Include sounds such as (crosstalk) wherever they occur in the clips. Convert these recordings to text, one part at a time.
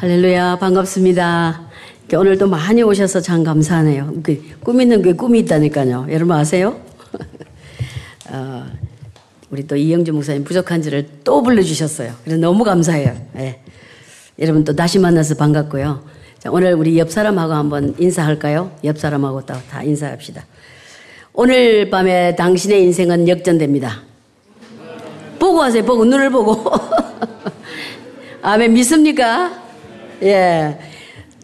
할렐루야, 반갑습니다. 오늘도 많이 오셔서 참 감사하네요. 그, 꿈 있는 게 꿈이 있다니까요. 여러분 아세요? (laughs) 어, 우리 또 이영주 목사님 부족한지를 또 불러주셨어요. 그래서 너무 감사해요. 예. 여러분 또 다시 만나서 반갑고요. 자, 오늘 우리 옆 사람하고 한번 인사할까요? 옆 사람하고 다, 다 인사합시다. 오늘 밤에 당신의 인생은 역전됩니다. 보고 하세요. 보고 눈을 보고. (laughs) 아멘 믿습니까? 예.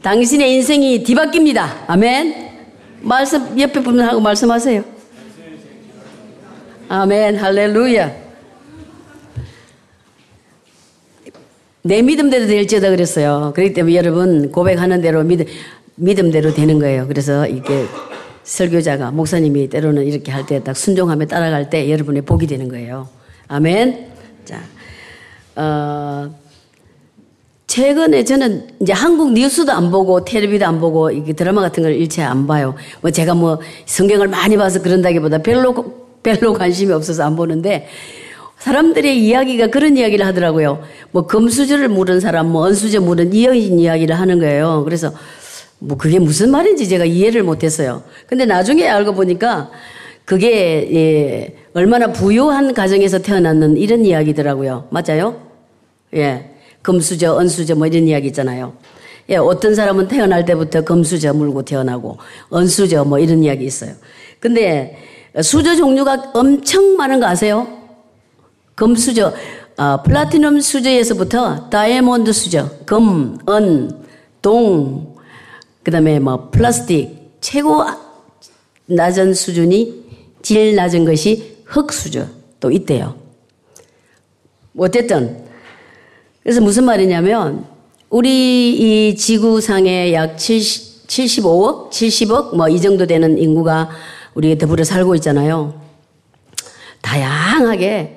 당신의 인생이 뒤바뀝니다. 아멘. 말씀, 옆에 분하고 말씀하세요. 아멘. 할렐루야. 내 믿음대로 될지어다 그랬어요. 그렇기 때문에 여러분 고백하는 대로 믿음, 믿음대로 되는 거예요. 그래서 이게 설교자가, 목사님이 때로는 이렇게 할 때 딱 순종하며 따라갈 때 여러분의 복이 되는 거예요. 아멘. 자, 어, 최근에 저는 이제 한국 뉴스도 안 보고 텔레비도 안 보고 이게 드라마 같은 걸 일체 안 봐요. 뭐 제가 뭐 성경을 많이 봐서 그런다기보다 별로 별로 관심이 없어서 안 보는데 사람들의 이야기가 그런 이야기를 하더라고요. 뭐 금수저를 물은 사람, 뭐 언수저 물은 이여인 이야기를 하는 거예요. 그래서 뭐 그게 무슨 말인지 제가 이해를 못했어요. 근데 나중에 알고 보니까 그게 예, 얼마나 부유한 가정에서 태어났는 이런 이야기더라고요. 맞아요? 예. 금수저, 은수저 뭐 이런 이야기 있잖아요. 예, 어떤 사람은 태어날 때부터 금수저 물고 태어나고 은수저 뭐 이런 이야기 있어요. 근데 수저 종류가 엄청 많은 거 아세요? 금수저, 어, 플라티넘 수저에서부터 다이아몬드 수저, 금, 은, 동, 그 다음에 뭐 플라스틱, 최고 낮은 수준이 제일 낮은 것이 흙수저 또 있대요. 어쨌든 그래서 무슨 말이냐면 우리 이 지구상에 약 70, 75억, 70억 뭐 이 정도 되는 인구가 우리 더불어 살고 있잖아요. 다양하게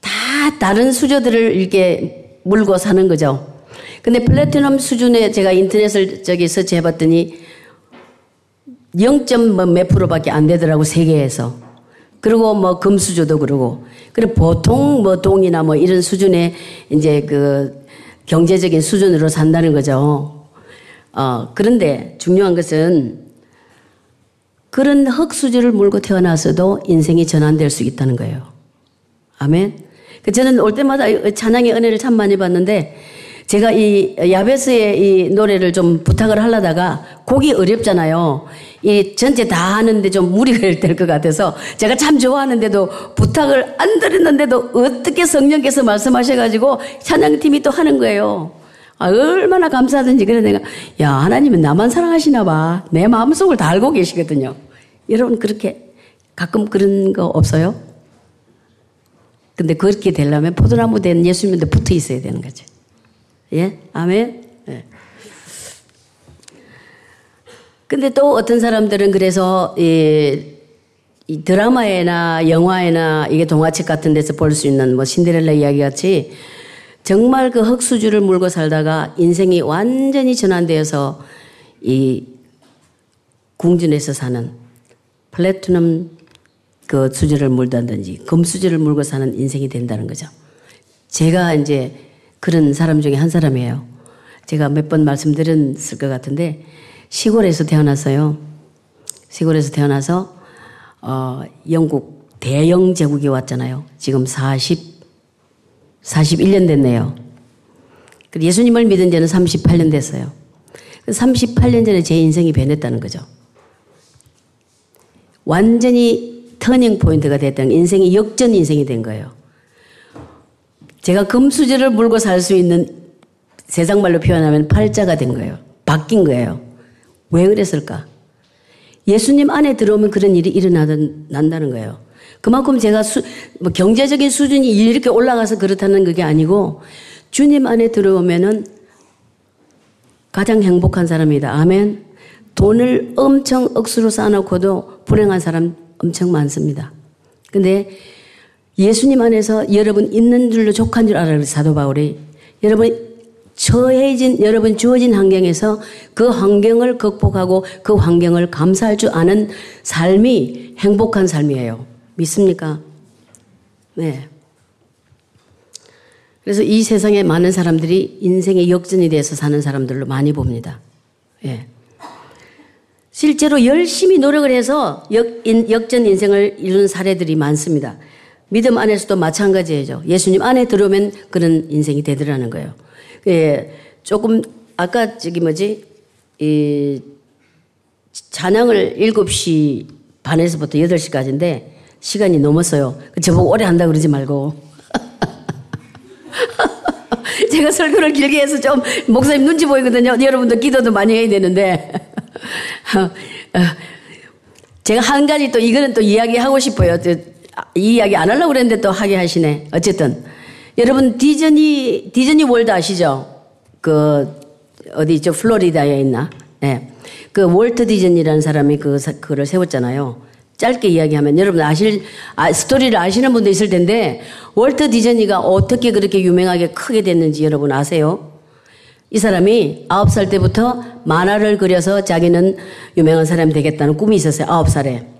다 다른 수저들을 이렇게 물고 사는 거죠. 근데 플래티넘 수준에 제가 인터넷을 저기 서치해 봤더니 0.몇 프로밖에 안 되더라고 세계에서. 그리고 뭐 금수저도 그러고. 그리고 보통 뭐 동이나 뭐 이런 수준의 이제 그 경제적인 수준으로 산다는 거죠. 어, 그런데 중요한 것은 그런 흙수저를 물고 태어나서도 인생이 전환될 수 있다는 거예요. 아멘. 그 저는 올 때마다 찬양의 은혜를 참 많이 받는데 제가 이 야베스의 이 노래를 좀 부탁을 하려다가 곡이 어렵잖아요. 이 전체 다 하는데 좀 무리가 될 것 같아서 제가 참 좋아하는데도 부탁을 안 드렸는데도 어떻게 성령께서 말씀하셔가지고 찬양팀이 또 하는 거예요. 아, 얼마나 감사하든지 그래 내가 야 하나님은 나만 사랑하시나 봐. 내 마음속을 다 알고 계시거든요. 여러분 그렇게 가끔 그런 거 없어요? 근데 그렇게 되려면 포도나무 된 예수님한테 붙어 있어야 되는 거지. 예? 아멘? 예. 근데 또 어떤 사람들은 그래서 이, 이 드라마에나 영화에나 이게 동화책 같은 데서 볼 수 있는 뭐 신데렐라 이야기 같이 정말 그 흙수주를 물고 살다가 인생이 완전히 전환되어서 이 궁전에서 사는 플래티넘 그 수주를 물다든지 금수주를 물고 사는 인생이 된다는 거죠. 제가 이제 그런 사람 중에 한 사람이에요. 제가 몇 번 말씀드렸을 것 같은데 시골에서 태어났어요. 시골에서 태어나서 어, 영국 대영 제국이 왔잖아요. 지금 40 41년 됐네요. 예수님을 믿은 지는 38년 됐어요. 38년 전에 제 인생이 변했다는 거죠. 완전히 터닝 포인트가 됐던 인생이 역전 인생이 된 거예요. 제가 금수저를 물고 살 수 있는 세상 말로 표현하면 팔자가 된 거예요. 바뀐 거예요. 왜 그랬을까? 예수님 안에 들어오면 그런 일이 일어난다는 거예요. 그만큼 제가 수, 뭐 경제적인 수준이 이렇게 올라가서 그렇다는 그게 아니고 주님 안에 들어오면은 가장 행복한 사람이다. 아멘. 돈을 엄청 억수로 쌓아놓고도 불행한 사람 엄청 많습니다. 근데 예수님 안에서 여러분 있는 줄로 족한 줄 알아요. 사도 바울이. 여러분 처해진 여러분 주어진 환경에서 그 환경을 극복하고 그 환경을 감사할 줄 아는 삶이 행복한 삶이에요. 믿습니까? 네. 그래서 이 세상에 많은 사람들이 인생의 역전이 돼서 사는 사람들로 많이 봅니다. 예. 실제로 열심히 노력을 해서 역, 인, 역전 인생을 이룬 사례들이 많습니다. 믿음 안에서도 마찬가지죠. 예수님 안에 들어오면 그런 인생이 되더라는 거예요. 예, 조금, 아까 저기 뭐지, 이, 찬양을 7시 반에서부터 8시까지인데 시간이 넘었어요. 저보고 오래 한다 그러지 말고. (laughs) 제가 설교를 길게 해서 좀 목사님 눈치 보이거든요. 여러분도 기도도 많이 해야 되는데. (laughs) 제가 한 가지 또 이거는 또 이야기하고 싶어요. 이 이야기 안 하려고 그랬는데 또 하게 하시네. 어쨌든. 여러분 디즈니, 디즈니 월드 아시죠? 그, 어디 있죠? 플로리다에 있나? 예. 네. 그 월트 디즈니라는 사람이 그, 그를 세웠잖아요. 짧게 이야기하면 여러분 아실 아, 스토리를 아시는 분도 있을 텐데 월트 디즈니가 어떻게 그렇게 유명하게 크게 됐는지 여러분 아세요? 이 사람이 아홉 살 때부터 만화를 그려서 자기는 유명한 사람이 되겠다는 꿈이 있었어요. 아홉 살에.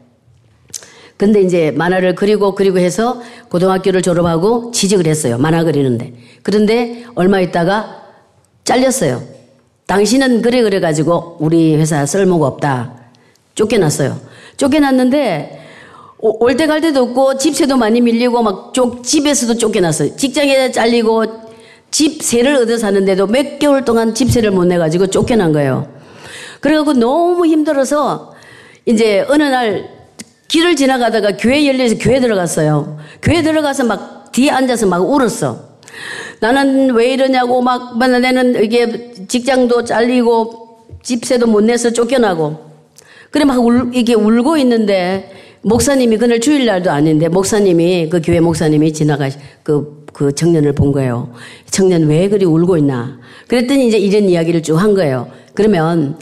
근데 이제 만화를 그리고 그리고 해서 고등학교를 졸업하고 취직을 했어요. 만화 그리는데. 그런데 얼마 있다가 잘렸어요. 당신은 그래 그래 가지고 우리 회사 쓸모가 없다. 쫓겨났어요. 쫓겨났는데 올 때갈 때도 없고 집세도 많이 밀리고 막 쫓, 집에서도 쫓겨났어요. 직장에 잘리고 집세를 얻어 사는데도 몇 개월 동안 집세를 못 내 가지고 쫓겨난 거예요. 그래갖고 너무 힘들어서 이제 어느 날 길을 지나가다가 교회 열려서 교회 들어갔어요. 교회 들어가서 막 뒤에 앉아서 막 울었어. 나는 왜 이러냐고 막, 나는 이게 직장도 잘리고 집세도 못 내서 쫓겨나고 그래 막 울, 이게 울고 있는데 목사님이 그날 주일날도 아닌데 목사님이 그 교회 목사님이 지나가 그, 그 청년을 본 거예요. 청년 왜 그리 울고 있나? 그랬더니 이제 이런 이야기를 쭉 한 거예요. 그러면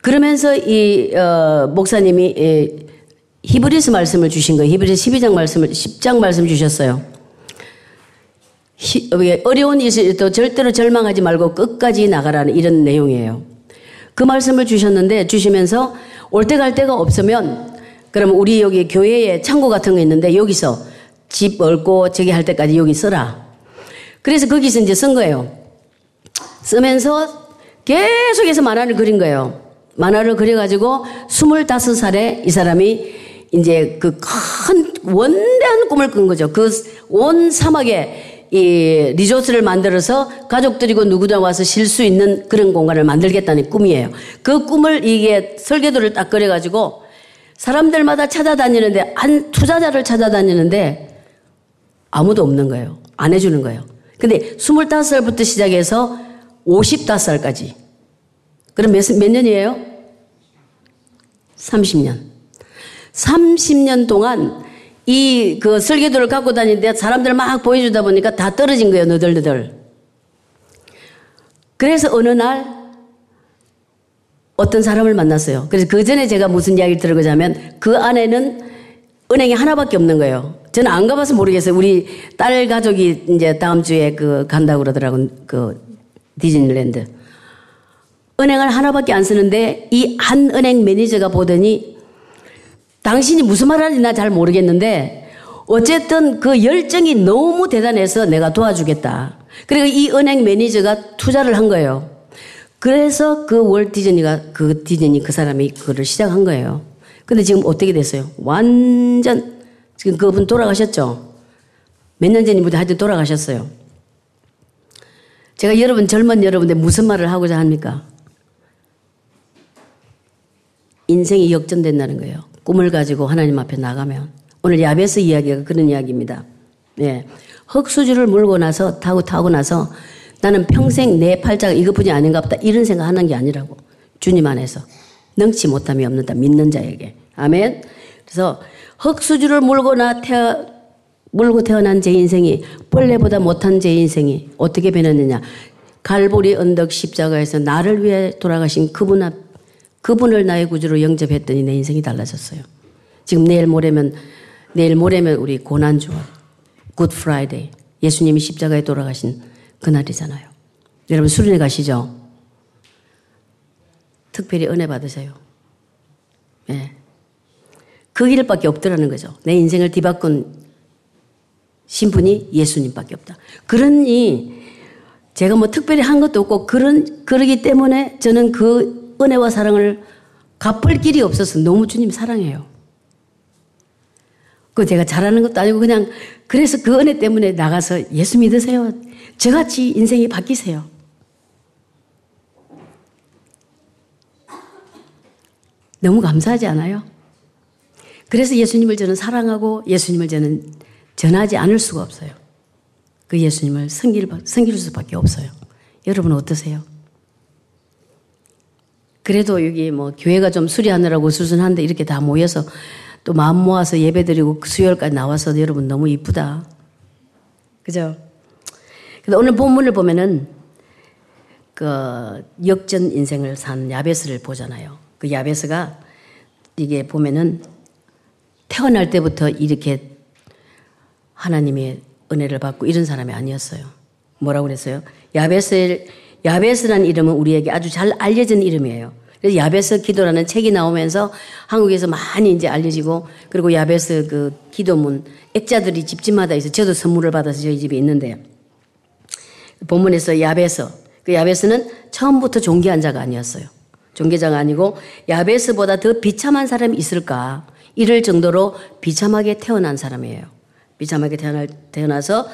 그러면서 이 어, 목사님이 예, 히브리서 말씀을 주신 거예요. 히브리서 12장 말씀을 10장 말씀 주셨어요. 히, 어려운 있어도 절대로 절망하지 말고 끝까지 나가라는 이런 내용이에요. 그 말씀을 주셨는데 주시면서 올 때 갈 데가 없으면 그러면 우리 여기 교회에 창고 같은 거 있는데 여기서 집 얻고 저기 할 때까지 여기 써라. 그래서 거기서 이제 쓴 거예요. 쓰면서 계속해서 만화를 그린 거예요. 만화를 그려가지고 25살에 이 사람이 이제 그 큰 원대한 꿈을 꾼 거죠. 그 온 사막에 이 리조트를 만들어서 가족들이고 누구나 와서 쉴 수 있는 그런 공간을 만들겠다는 꿈이에요. 그 꿈을 이게 설계도를 딱 그려가지고 사람들마다 찾아다니는데 한 투자자를 찾아다니는데 아무도 없는 거예요. 안 해주는 거예요. 근데 25살부터 시작해서 55살까지. 그럼 몇, 몇 년이에요? 30년. 30년 동안 이 그 설계도를 갖고 다니는데 사람들 막 보여주다 보니까 다 떨어진 거예요, 너덜너덜. 그래서 어느 날 어떤 사람을 만났어요. 그래서 그 전에 제가 무슨 이야기를 들어보자면 그 안에는 은행이 하나밖에 없는 거예요. 저는 안 가봐서 모르겠어요. 우리 딸 가족이 이제 다음 주에 그 간다고 그러더라고, 그 디즈니랜드. 은행을 하나밖에 안 쓰는데 이 한 은행 매니저가 보더니 당신이 무슨 말 하는지 나 잘 모르겠는데 어쨌든 그 열정이 너무 대단해서 내가 도와주겠다. 그리고 이 은행 매니저가 투자를 한 거예요. 그래서 그 월트 디즈니가 그 디즈니 그 사람이 그걸 시작한 거예요. 근데 지금 어떻게 됐어요? 완전 지금 그분 돌아가셨죠? 몇 년 전이부터 하여튼 돌아가셨어요. 제가 여러분 젊은 여러분들 무슨 말을 하고자 합니까? 인생이 역전된다는 거예요. 꿈을 가지고 하나님 앞에 나가면 오늘 야베스 이야기가 그런 이야기입니다. 예. 흙수주를 물고 나서 타고 타고 나서 나는 평생 내 팔자가 이것뿐이 아닌가 보다 이런 생각 하는 게 아니라고 주님 안에서 능치 못함이 없는다 믿는 자에게 아멘. 그래서 흙수주를 물고 나 태어 물고 태어난 제 인생이 벌레보다 못한 제 인생이 어떻게 변했느냐 갈보리 언덕 십자가에서 나를 위해 돌아가신 그분 앞 그분을 나의 구주로 영접했더니 내 인생이 달라졌어요. 지금 내일 모레면 내일 모레면 우리 고난주 Good Friday 예수님이 십자가에 돌아가신 그날이잖아요. 여러분 수련회 가시죠? 특별히 은혜 받으세요. 예. 네. 그 길밖에 없더라는 거죠. 내 인생을 뒤바꾼 신분이 예수님밖에 없다. 그러니 제가 뭐 특별히 한 것도 없고 그런 그러기 때문에 저는 그 은혜와 사랑을 갚을 길이 없어서 너무 주님 사랑해요. 그 제가 잘하는 것도 아니고 그냥 그래서 그 은혜 때문에 나가서 예수 믿으세요. 저같이 인생이 바뀌세요. 너무 감사하지 않아요? 그래서 예수님을 저는 사랑하고 예수님을 저는 전하지 않을 수가 없어요. 그 예수님을 섬길, 수밖에 없어요. 여러분 어떠세요? 그래도 여기 뭐 교회가 좀 수리하느라고 수순한데 이렇게 다 모여서 또 마음 모아서 예배 드리고 수요일까지 나와서 여러분 너무 이쁘다. 그죠? 근데 오늘 본문을 보면은 그 역전 인생을 산 야베스를 보잖아요. 그 야베스가 이게 보면은 태어날 때부터 이렇게 하나님의 은혜를 받고 이런 사람이 아니었어요. 뭐라고 그랬어요? 야베스, 야베스라는 이름은 우리에게 아주 잘 알려진 이름이에요. 그래서 야베스 기도라는 책이 나오면서 한국에서 많이 이제 알려지고 그리고 야베스 그 기도문 액자들이 집집마다 있어. 저도 선물을 받아서 저희 집에 있는데 본문에서 야베스 그 야베스는 처음부터 존귀한 자가 아니었어요. 존귀자가 아니고 야베스보다 더 비참한 사람이 있을까? 이럴 정도로 비참하게 태어난 사람이에요. 비참하게 태어날, 태어나서,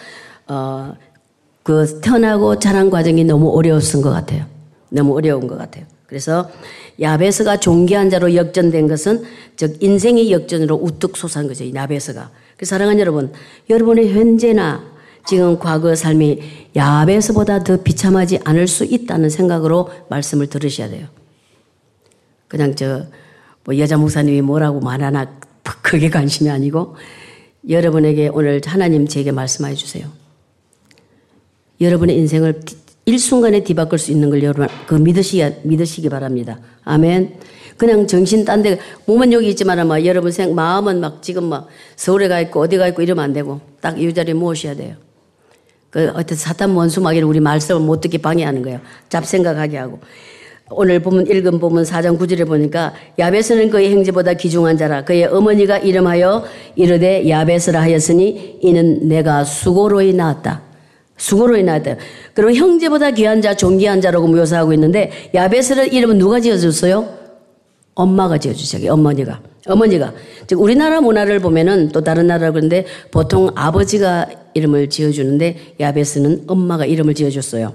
어, 그 태어나고 자란 과정이 너무 어려웠던 것 같아요. 너무 어려운 것 같아요. 그래서 야베스가 존귀한 자로 역전된 것은 즉 인생의 역전으로 우뚝 솟아난 거죠. 이 야베스가. 그 사랑하는 여러분, 여러분의 현재나 지금 과거 삶이 야베스보다 더 비참하지 않을 수 있다는 생각으로 말씀을 들으셔야 돼요. 그냥 저, 뭐 여자 목사님이 뭐라고 말하나 그게 (laughs) 관심이 아니고 여러분에게 오늘 하나님 제게 말씀해 주세요. 여러분의 인생을 일순간에 뒤바꿀 수 있는 걸 여러분 그 믿으시기, 믿으시기 바랍니다. 아멘. 그냥 정신 딴 데, 몸은 여기 있지만 막 여러분 생, 마음은 막 지금 막 서울에 가 있고 어디 가 있고 이러면 안 되고 딱 이 자리에 모으셔야 돼요. 그 어떤 사탄 원수마귀를 우리 말씀을 못 듣게 방해하는 거예요. 잡생각하게 하고. 오늘 보면 읽은 보면 4장 9절에 보니까 야베스는 그의 행제보다 귀중한 자라 그의 어머니가 이름하여 이르되 야베스라 하였으니 이는 내가 수고로이 낳았다. 수고로이 낳았다. 그리고 형제보다 귀한 자, 존귀한 자라고 묘사하고 있는데 야베스를 이름은 누가 지어줬어요? 엄마가 지어주셨어요. 어머니가. 어머니가. 즉 우리나라 문화를 보면은 또 다른 나라 그런데 보통 아버지가 이름을 지어주는데 야베스는 엄마가 이름을 지어줬어요.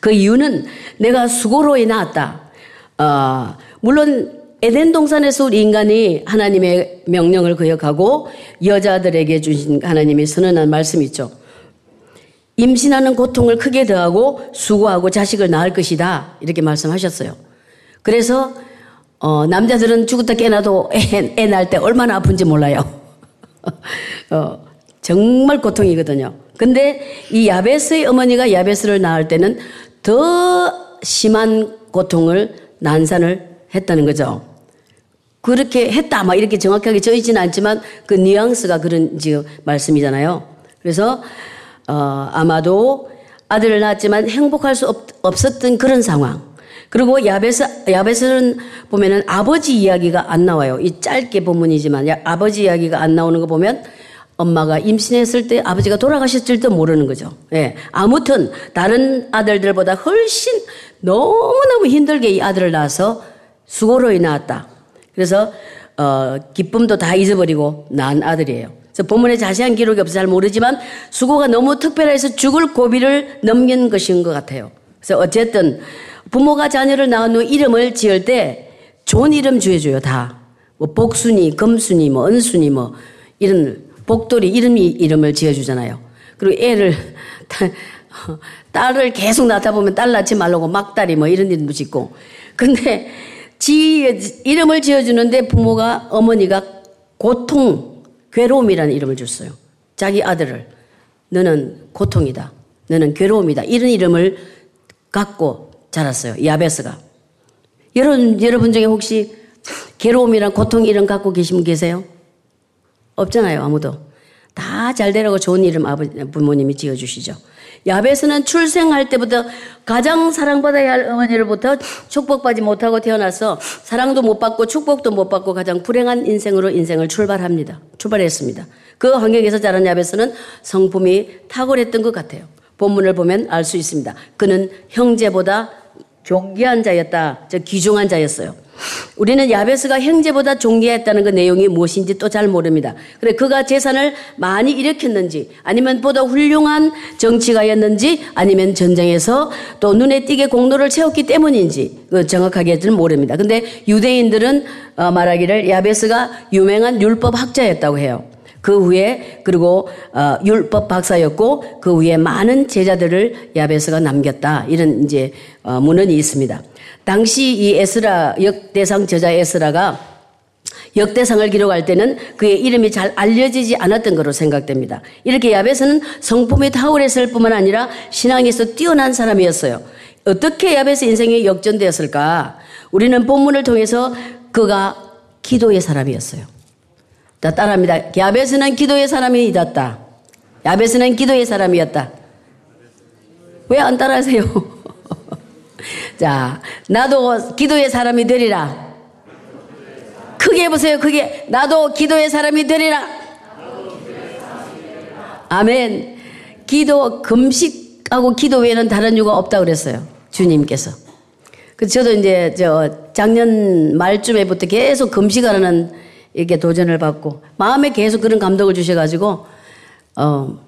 그 이유는 내가 수고로이 나왔다. 어, 물론 에덴 동산에서 우리 인간이 하나님의 명령을 거역하고 여자들에게 주신 하나님의 선언한 말씀이 있죠. 임신하는 고통을 크게 더하고 수고하고 자식을 낳을 것이다. 이렇게 말씀하셨어요. 그래서 어, 남자들은 죽었다 깨나도 애, 애 낳을 때 얼마나 아픈지 몰라요. (laughs) 어, 정말 고통이거든요. 근데 이 야베스의 어머니가 야베스를 낳을 때는 더 심한 고통을 난산을 했다는 거죠. 그렇게 했다, 막 이렇게 정확하게 적이지는 않지만 그 뉘앙스가 그런 지금 말씀이잖아요. 그래서, 어, 아마도 아들을 낳았지만 행복할 수 없, 없었던 그런 상황. 그리고 야베스, 야베스는 보면은 아버지 이야기가 안 나와요. 이 짧게 본문이지만 아버지 이야기가 안 나오는 거 보면 엄마가 임신했을 때 아버지가 돌아가셨을지도 모르는 거죠. 예. 아무튼 다른 아들들보다 훨씬 너무너무 힘들게 이 아들을 낳아서 수고로 낳았다. 그래서 어, 기쁨도 다 잊어버리고 낳은 아들이에요. 그래서 본문에 자세한 기록이 없어 잘 모르지만 수고가 너무 특별해서 죽을 고비를 넘긴 것인 것 같아요. 그래서 어쨌든 부모가 자녀를 낳은 후 이름을 지을 때 좋은 이름 지어줘요 다. 뭐 복순이, 금순이, 뭐 은순이, 뭐 이런 복돌이 이름이 이름을 지어주잖아요. 그리고 애를 (laughs) 딸을 계속 낳다 보면 딸 낳지 말라고 막딸이 뭐 이런 이름도 짓고. 근데 지 이름을 지어주는데 부모가 어머니가 고통, 괴로움이라는 이름을 줬어요. 자기 아들을 너는 고통이다. 너는 괴로움이다. 이런 이름을 갖고 자랐어요. 야베스가. 여러분 여러분 중에 혹시 괴로움이랑 고통 이름 갖고 계신 분 계세요? 없잖아요, 아무도. 다 잘 되라고 좋은 이름 아버지, 부모님이 지어주시죠. 야베스는 출생할 때부터 가장 사랑받아야 할 어머니로부터 축복받지 못하고 태어나서 사랑도 못 받고 축복도 못 받고 가장 불행한 인생으로 인생을 출발합니다. 출발했습니다. 그 환경에서 자란 야베스는 성품이 탁월했던 것 같아요. 본문을 보면 알 수 있습니다. 그는 형제보다 존귀한 자였다. 저 귀중한 자였어요. 우리는 야베스가 형제보다 존귀했다는 그 내용이 무엇인지 또 잘 모릅니다. 그래 그가 재산을 많이 일으켰는지 아니면 보다 훌륭한 정치가였는지 아니면 전쟁에서 또 눈에 띄게 공로를 채웠기 때문인지 그 정확하게는 모릅니다. 근데 유대인들은 어, 말하기를 야베스가 유명한 율법 학자였다고 해요. 그 후에 그리고 어, 율법 박사였고 그 후에 많은 제자들을 야베스가 남겼다 이런 이제 어, 문헌이 있습니다. 당시 이 에스라 역대상 저자 에스라가 역대상을 기록할 때는 그의 이름이 잘 알려지지 않았던 것으로 생각됩니다. 이렇게 야베스는 성품이 탁월했을 뿐만 아니라 신앙에서 뛰어난 사람이었어요. 어떻게 야베스 인생이 역전되었을까? 우리는 본문을 통해서 그가 기도의 사람이었어요. 자, 따라합니다. 야베스는 기도의 사람이 었다 야베스는 기도의 사람이었다. 왜 안 따라하세요? (laughs) 자, 나도 기도의 사람이 되리라. 크게 해보세요. 크게. 나도 기도의 사람이 되리라. 아멘. 기도, 금식하고 기도 외에는 다른 이유가 없다고 그랬어요. 주님께서. 그 저도 이제 저 작년 말쯤에부터 계속 금식하라는 이렇게 도전을 받고 마음에 계속 그런 감동을 주셔가지고 어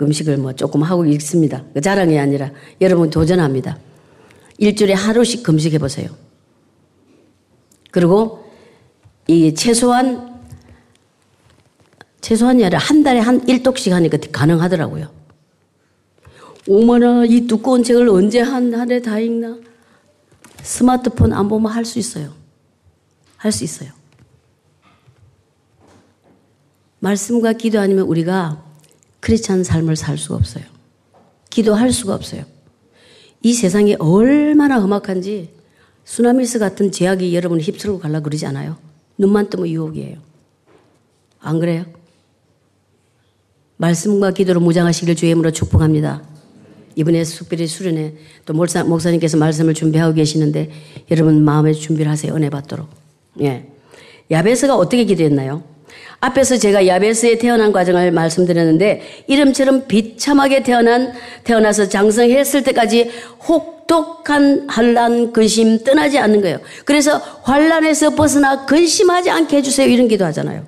음식을 뭐 조금 하고 있습니다. 그 자랑이 아니라 여러분 도전합니다. 일주일에 하루씩 금식해 보세요. 그리고 이 최소한 최소한이 아니라 한 달에 한 1독씩 하니까 가능하더라고요. 오머나 이 두꺼운 책을 언제 한 하루에 다 읽나? 스마트폰 안 보면 할 수 있어요. 할 수 있어요. 말씀과 기도 아니면 우리가 크리스찬 삶을 살 수가 없어요. 기도할 수가 없어요. 이 세상이 얼마나 험악한지 수나미스 같은 제약이 여러분을 휩쓸고 갈라 그러지 않아요? 눈만 뜨면 유혹이에요. 안 그래요? 말씀과 기도로 무장하시길 주의 이름으로 축복합니다. 이번에 특별히 수련회 또 목사, 목사님께서 말씀을 준비하고 계시는데 여러분 마음에 준비를 하세요. 은혜 받도록. 예. 야베스가 어떻게 기도했나요? 앞에서 제가 야베스에 태어난 과정을 말씀드렸는데 이름처럼 비참하게 태어난 태어나서 장성했을 때까지 혹독한 환란 근심 떠나지 않는 거예요. 그래서 환란에서 벗어나 근심하지 않게 해주세요 이런 기도하잖아요.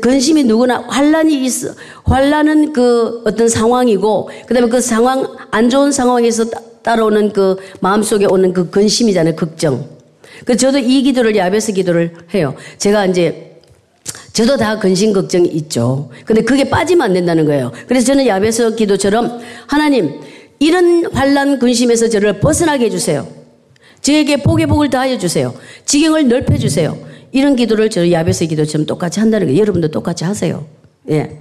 근심이 누구나 환란이 있어. 환란은 그 어떤 상황이고 그다음에 그 상황 안 좋은 상황에서 따라오는 그 마음속에 오는 그 근심이잖아요. 걱정. 그 저도 이 기도를 야베스 기도를 해요. 제가 이제 저도 다 근심 걱정이 있죠. 근데 그게 빠지면 안 된다는 거예요. 그래서 저는 야베스 기도처럼 하나님 이런 환란 근심에서 저를 벗어나게 해주세요. 저에게 복의 복을 다하여 주세요. 지경을 넓혀 주세요. 이런 기도를 저 야베스 기도처럼 똑같이 한다는 거예요. 여러분도 똑같이 하세요. 예.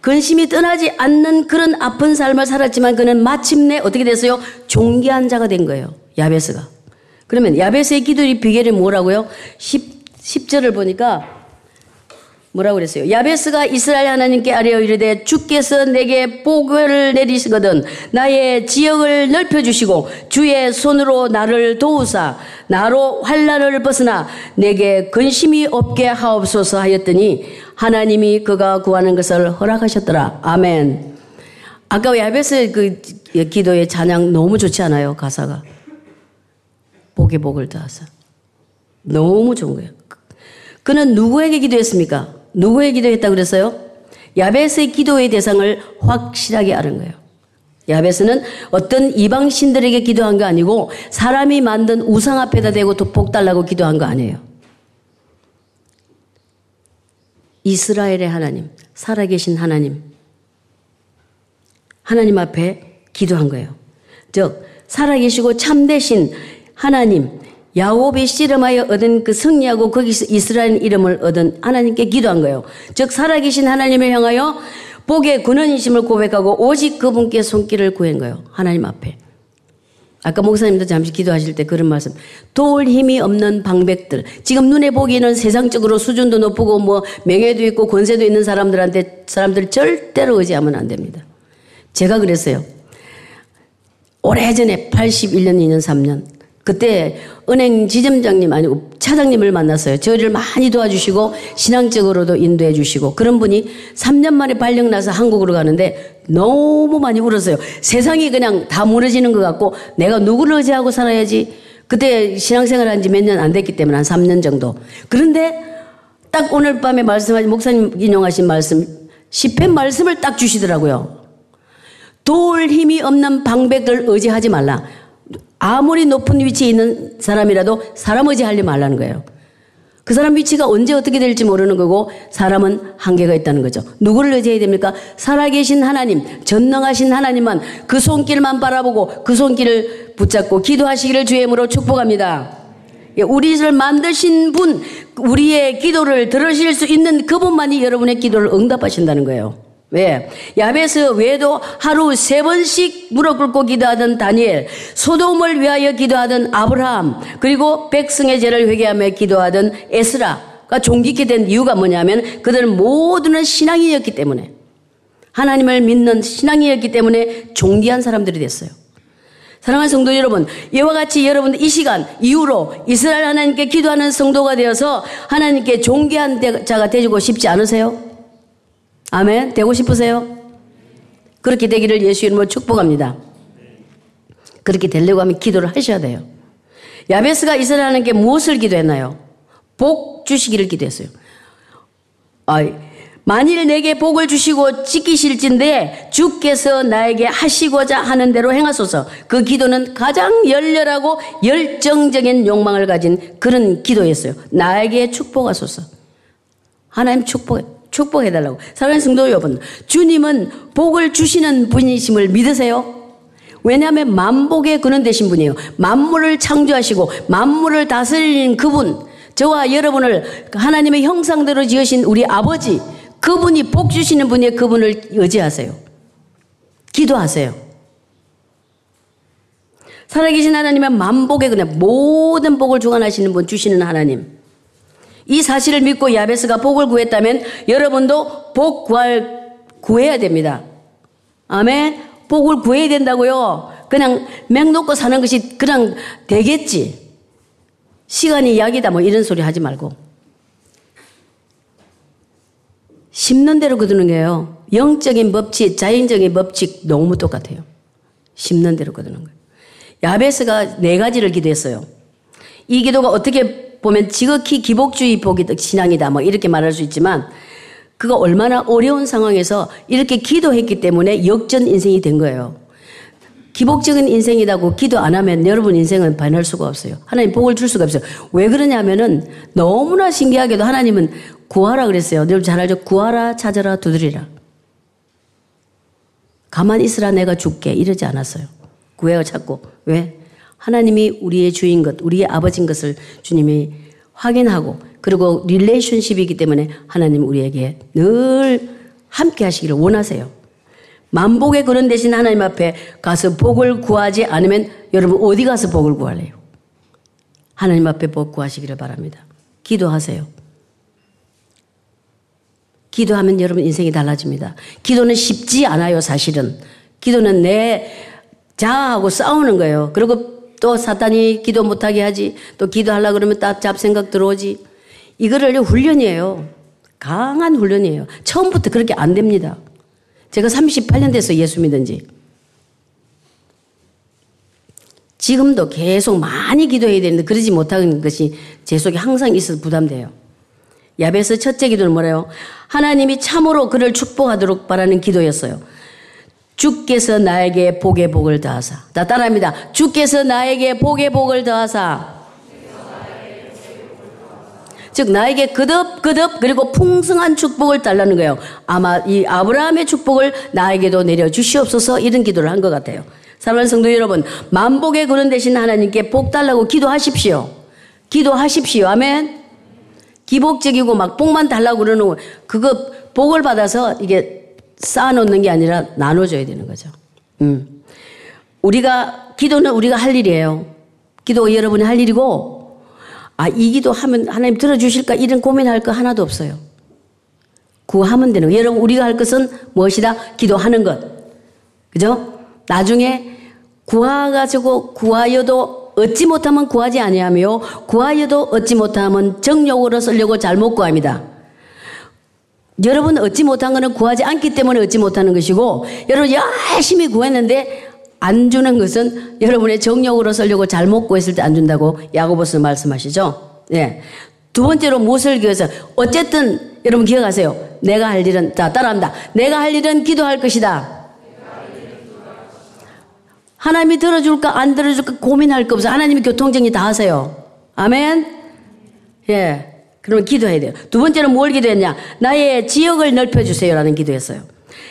근심이 떠나지 않는 그런 아픈 삶을 살았지만 그는 마침내 어떻게 됐어요? 존귀한 자가 된 거예요. 야베스가. 그러면 야베스의 기도의 비결이 뭐라고요? 10절을 보니까 뭐라고 그랬어요? 야베스가 이스라엘 하나님께 아뢰어 이르되 주께서 내게 복을 내리시거든 나의 지역을 넓혀 주시고 주의 손으로 나를 도우사 나로 환란을 벗으나 내게 근심이 없게 하옵소서 하였더니 하나님이 그가 구하는 것을 허락하셨더라. 아멘. 아까 야베스 그 기도의 찬양 너무 좋지 않아요? 가사가. 복의 복을 다하사. 너무 좋은 거예요. 그는 누구에게 기도했습니까? 누구에게 기도했다 그랬어요? 야베스의 기도의 대상을 확실하게 아는 거예요. 야베스는 어떤 이방 신들에게 기도한 거 아니고 사람이 만든 우상 앞에다 대고 복 달라고 기도한 거 아니에요. 이스라엘의 하나님, 살아계신 하나님, 하나님 앞에 기도한 거예요. 즉, 살아계시고 참되신 하나님, 야곱이 씨름하여 얻은 그 승리하고 거기서 이스라엘 이름을 얻은 하나님께 기도한 거예요. 즉 살아계신 하나님을 향하여 복의 근원이심을 고백하고 오직 그분께 손길을 구한 거예요. 하나님 앞에. 아까 목사님도 잠시 기도하실 때 그런 말씀. 도울 힘이 없는 방백들. 지금 눈에 보기에는 세상적으로 수준도 높고 뭐 명예도 있고 권세도 있는 사람들한테 사람들 절대로 의지하면 안 됩니다. 제가 그랬어요. 오래전에 81년, 2년, 3년. 그때 은행 지점장님 아니고 차장님을 만났어요. 저희를 많이 도와주시고 신앙적으로도 인도해 주시고 그런 분이 3년 만에 발령 나서 한국으로 가는데 너무 많이 울었어요. 세상이 그냥 다 무너지는 것 같고 내가 누구를 의지하고 살아야지. 그때 신앙생활 한 지 몇 년 안 됐기 때문에 한 3년 정도. 그런데 딱 오늘 밤에 말씀하신 목사님 인용하신 말씀 10편 말씀을 딱 주시더라고요. 도울 힘이 없는 방백을 의지하지 말라. 아무리 높은 위치에 있는 사람이라도 사람 의지하려 말라는 거예요. 그 사람 위치가 언제 어떻게 될지 모르는 거고 사람은 한계가 있다는 거죠. 누구를 의지해야 됩니까? 살아계신 하나님, 전능하신 하나님만 그 손길만 바라보고 그 손길을 붙잡고 기도하시기를 주의 이름으로 축복합니다. 예, 우리를 만드신 분, 우리의 기도를 들으실 수 있는 그분만이 여러분의 기도를 응답하신다는 거예요. 왜? 야베스 외에도 하루 세 번씩 무릎 꿇고 기도하던 다니엘, 소돔을 위하여 기도하던 아브라함, 그리고 백성의 죄를 회개하며 기도하던 에스라가 종기게 된 이유가 뭐냐면 그들은 모두는 신앙이었기 때문에 하나님을 믿는 신앙이었기 때문에 종기한 사람들이 됐어요. 사랑하는 성도 여러분, 이와 같이 여러분 이 시간 이후로 이스라엘 하나님께 기도하는 성도가 되어서 하나님께 종기한 자가 되고 싶지 않으세요? 아멘. 되고 싶으세요? 그렇게 되기를 예수 이름으로 축복합니다. 그렇게 되려고 하면 기도를 하셔야 돼요. 야베스가 이스라엘에게 무엇을 기도했나요? 복 주시기를 기도했어요. 아이, 만일 내게 복을 주시고 지키실진데 주께서 나에게 하시고자 하는 대로 행하소서. 그 기도는 가장 열렬하고 열정적인 욕망을 가진 그런 기도였어요. 나에게 축복하소서. 하나님 축복해. 축복해달라고. 사랑하는 성도 여러분, 주님은 복을 주시는 분이심을 믿으세요? 왜냐하면 만복의 근원 되신 분이에요. 만물을 창조하시고 만물을 다스리는 그분, 저와 여러분을 하나님의 형상대로 지으신 우리 아버지, 그분이 복 주시는 분이 그분을 의지하세요. 기도하세요. 살아계신 하나님은 만복의 근원, 모든 복을 주관하시는 분 주시는 하나님. 이 사실을 믿고 야베스가 복을 구했다면 여러분도 복 구할, 구해야 됩니다. 아멘. 복을 구해야 된다고요. 그냥 맹 놓고 사는 것이 그냥 되겠지. 시간이 약이다 뭐 이런 소리 하지 말고. 심는 대로 거두는 거예요. 영적인 법칙, 자연적인 법칙 너무 똑같아요. 심는 대로 거두는 거예요. 야베스가 네 가지를 기도했어요. 이 기도가 어떻게 보면 지극히 기복주의 복이 신앙이다 뭐 이렇게 말할 수 있지만 그가 얼마나 어려운 상황에서 이렇게 기도했기 때문에 역전 인생이 된 거예요. 기복적인 인생이라고 기도 안 하면 여러분 인생은 변할 수가 없어요. 하나님 복을 줄 수가 없어요. 왜 그러냐면은 너무나 신기하게도 하나님은 구하라 그랬어요. 여러분 잘 알죠? 구하라, 찾아라, 두드리라. 가만히 있으라 내가 줄게. 이러지 않았어요. 구해가 찾고. 왜? 하나님이 우리의 주인 것, 우리의 아버지인 것을 주님이 확인하고 그리고 릴레이션십이기 때문에 하나님 우리에게 늘 함께 하시기를 원하세요. 만복의 그런 대신 하나님 앞에 가서 복을 구하지 않으면 여러분 어디 가서 복을 구할래요? 하나님 앞에 복 구하시기를 바랍니다. 기도하세요. 기도하면 여러분 인생이 달라집니다. 기도는 쉽지 않아요, 사실은. 기도는 내 자아하고 싸우는 거예요. 그리고 또 사탄이 기도 못하게 하지. 또 기도하려 그러면 딱 잡생각 들어오지. 이거를 훈련이에요. 강한 훈련이에요. 처음부터 그렇게 안 됩니다. 제가 38년 돼서 예수 믿은 지. 지금도 계속 많이 기도해야 되는데 그러지 못하는 것이 제 속에 항상 있어서 부담돼요. 야베스 첫째 기도는 뭐래요? 하나님이 참으로 그를 축복하도록 바라는 기도였어요. 주께서 나에게 복의 복을 더하사. 나 따라합니다. 주께서 나에게 복의 복을 더하사. 즉 나에게 그득그득 그리고 풍성한 축복을 달라는 거예요. 아마 이 아브라함의 축복을 나에게도 내려 주시옵소서 이런 기도를 한 것 같아요. 사랑하는 성도 여러분, 만복의 그런 대신 하나님께 복 달라고 기도하십시오. 기도하십시오. 아멘. 기복적이고 막 복만 달라고 그러는 거 그거 복을 받아서 이게 쌓아놓는 게 아니라 나눠줘야 되는 거죠. 음. 우리가 기도는 우리가 할 일이에요. 기도가 여러분이 할 일이고, 아, 이 기도 하면 하나님 들어주실까? 이런 고민할 거 하나도 없어요. 구하면 되는 거. 여러분, 우리가 할 것은 무엇이다? 기도하는 것. 그죠? 나중에 구하가지고 구하여도 얻지 못하면 구하지 아니하며 구하여도 얻지 못하면 정욕으로 쓰려고 잘못 구합니다. 여러분 얻지 못한 것은 구하지 않기 때문에 얻지 못하는 것이고 여러분 열심히 구했는데 안 주는 것은 여러분의 정욕으로 쓰려고 잘못 구했을 때 안 준다고 야고보스 말씀하시죠. 예. 두 번째로 무엇을 기해서 어쨌든 여러분 기억하세요. 내가 할 일은 자 따라합니다. 내가 할 일은 기도할 것이다. 하나님이 들어줄까 안 들어줄까 고민할 거 없어. 하나님이 교통정리 다 하세요. 아멘. 예. 그러면 기도해야 돼요. 두 번째는 뭘 기도했냐? 나의 지역을 넓혀주세요라는 기도했어요.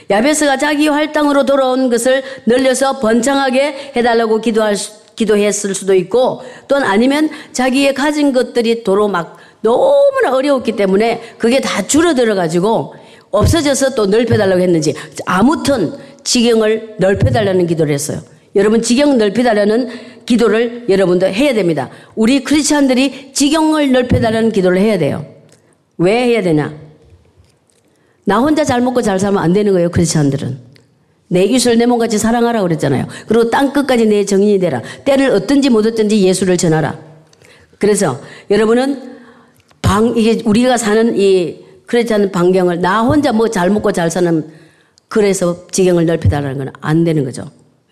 야베스가 자기 활당으로 돌아온 것을 늘려서 번창하게 해달라고 기도할 수, 기도했을 수도 있고 또는 아니면 자기의 가진 것들이 도로 막 너무나 어려웠기 때문에 그게 다 줄어들어 가지고 없어져서 또 넓혀달라고 했는지 아무튼 지경을 넓혀달라는 기도를 했어요. 여러분 지경 넓혀달라는 기도를 여러분도 해야 됩니다. 우리 크리스찬들이 지경을 넓혀달라는 기도를 해야 돼요. 왜 해야 되냐? 나 혼자 잘 먹고 잘 살면 안 되는 거예요, 크리스찬들은. 내 이웃을 내 몸같이 사랑하라 그랬잖아요. 그리고 땅 끝까지 내 정인이 되라. 때를 어떤지 못 어떤지 예수를 전하라. 그래서 여러분은 방 이게 우리가 사는 이 크리스찬 반경을 나 혼자 뭐 잘 먹고 잘 사는 그래서 지경을 넓혀달라는 건 안 되는 거죠.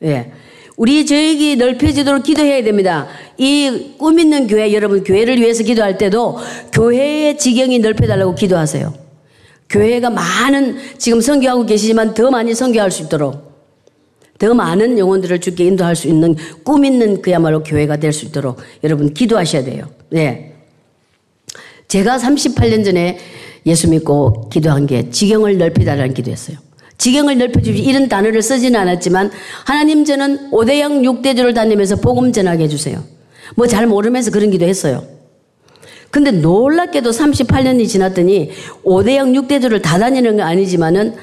예. 우리 저에게 넓혀지도록 기도해야 됩니다. 이 꿈 있는 교회, 여러분 교회를 위해서 기도할 때도 교회의 지경이 넓혀달라고 기도하세요. 교회가 많은, 지금 선교하고 계시지만 더 많이 선교할 수 있도록 더 많은 영혼들을 주께 인도할 수 있는 꿈 있는 그야말로 교회가 될 수 있도록 여러분 기도하셔야 돼요. 네. 제가 38년 전에 예수 믿고 기도한 게 지경을 넓히달라는 기도였어요. 지경을 넓혀주시 이런 단어를 쓰지는 않았지만 하나님 저는 5대양 6대주를 다니면서 복음 전하게 해주세요. 뭐 잘 모르면서 그런 기도 했어요. 근데 놀랍게도 38년이 지났더니 5대양 6대주를 다 다니는 건 아니지만은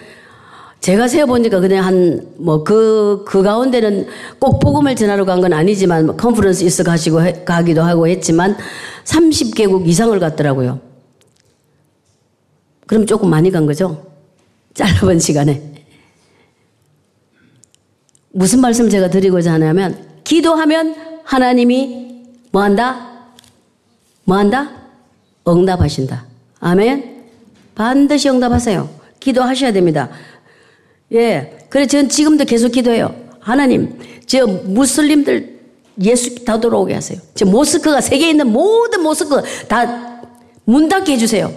제가 세어보니까 그냥 한, 뭐, 그, 그 가운데는 꼭 복음을 전하러 간 건 아니지만, 뭐 컨퍼런스 있어 가시고, 해, 가기도 하고 했지만, 30개국 이상을 갔더라고요. 그럼 조금 많이 간 거죠? 짧은 시간에. 무슨 말씀 제가 드리고자 하냐면, 기도하면 하나님이 뭐 한다? 뭐 한다? 응답하신다. 아멘? 반드시 응답하세요. 기도하셔야 됩니다. 예. 그래, 저는 지금도 계속 기도해요. 하나님, 저 무슬림들 예수 다 돌아오게 하세요. 저 모스크가, 세계에 있는 모든 모스크 다 문 닫게 해주세요.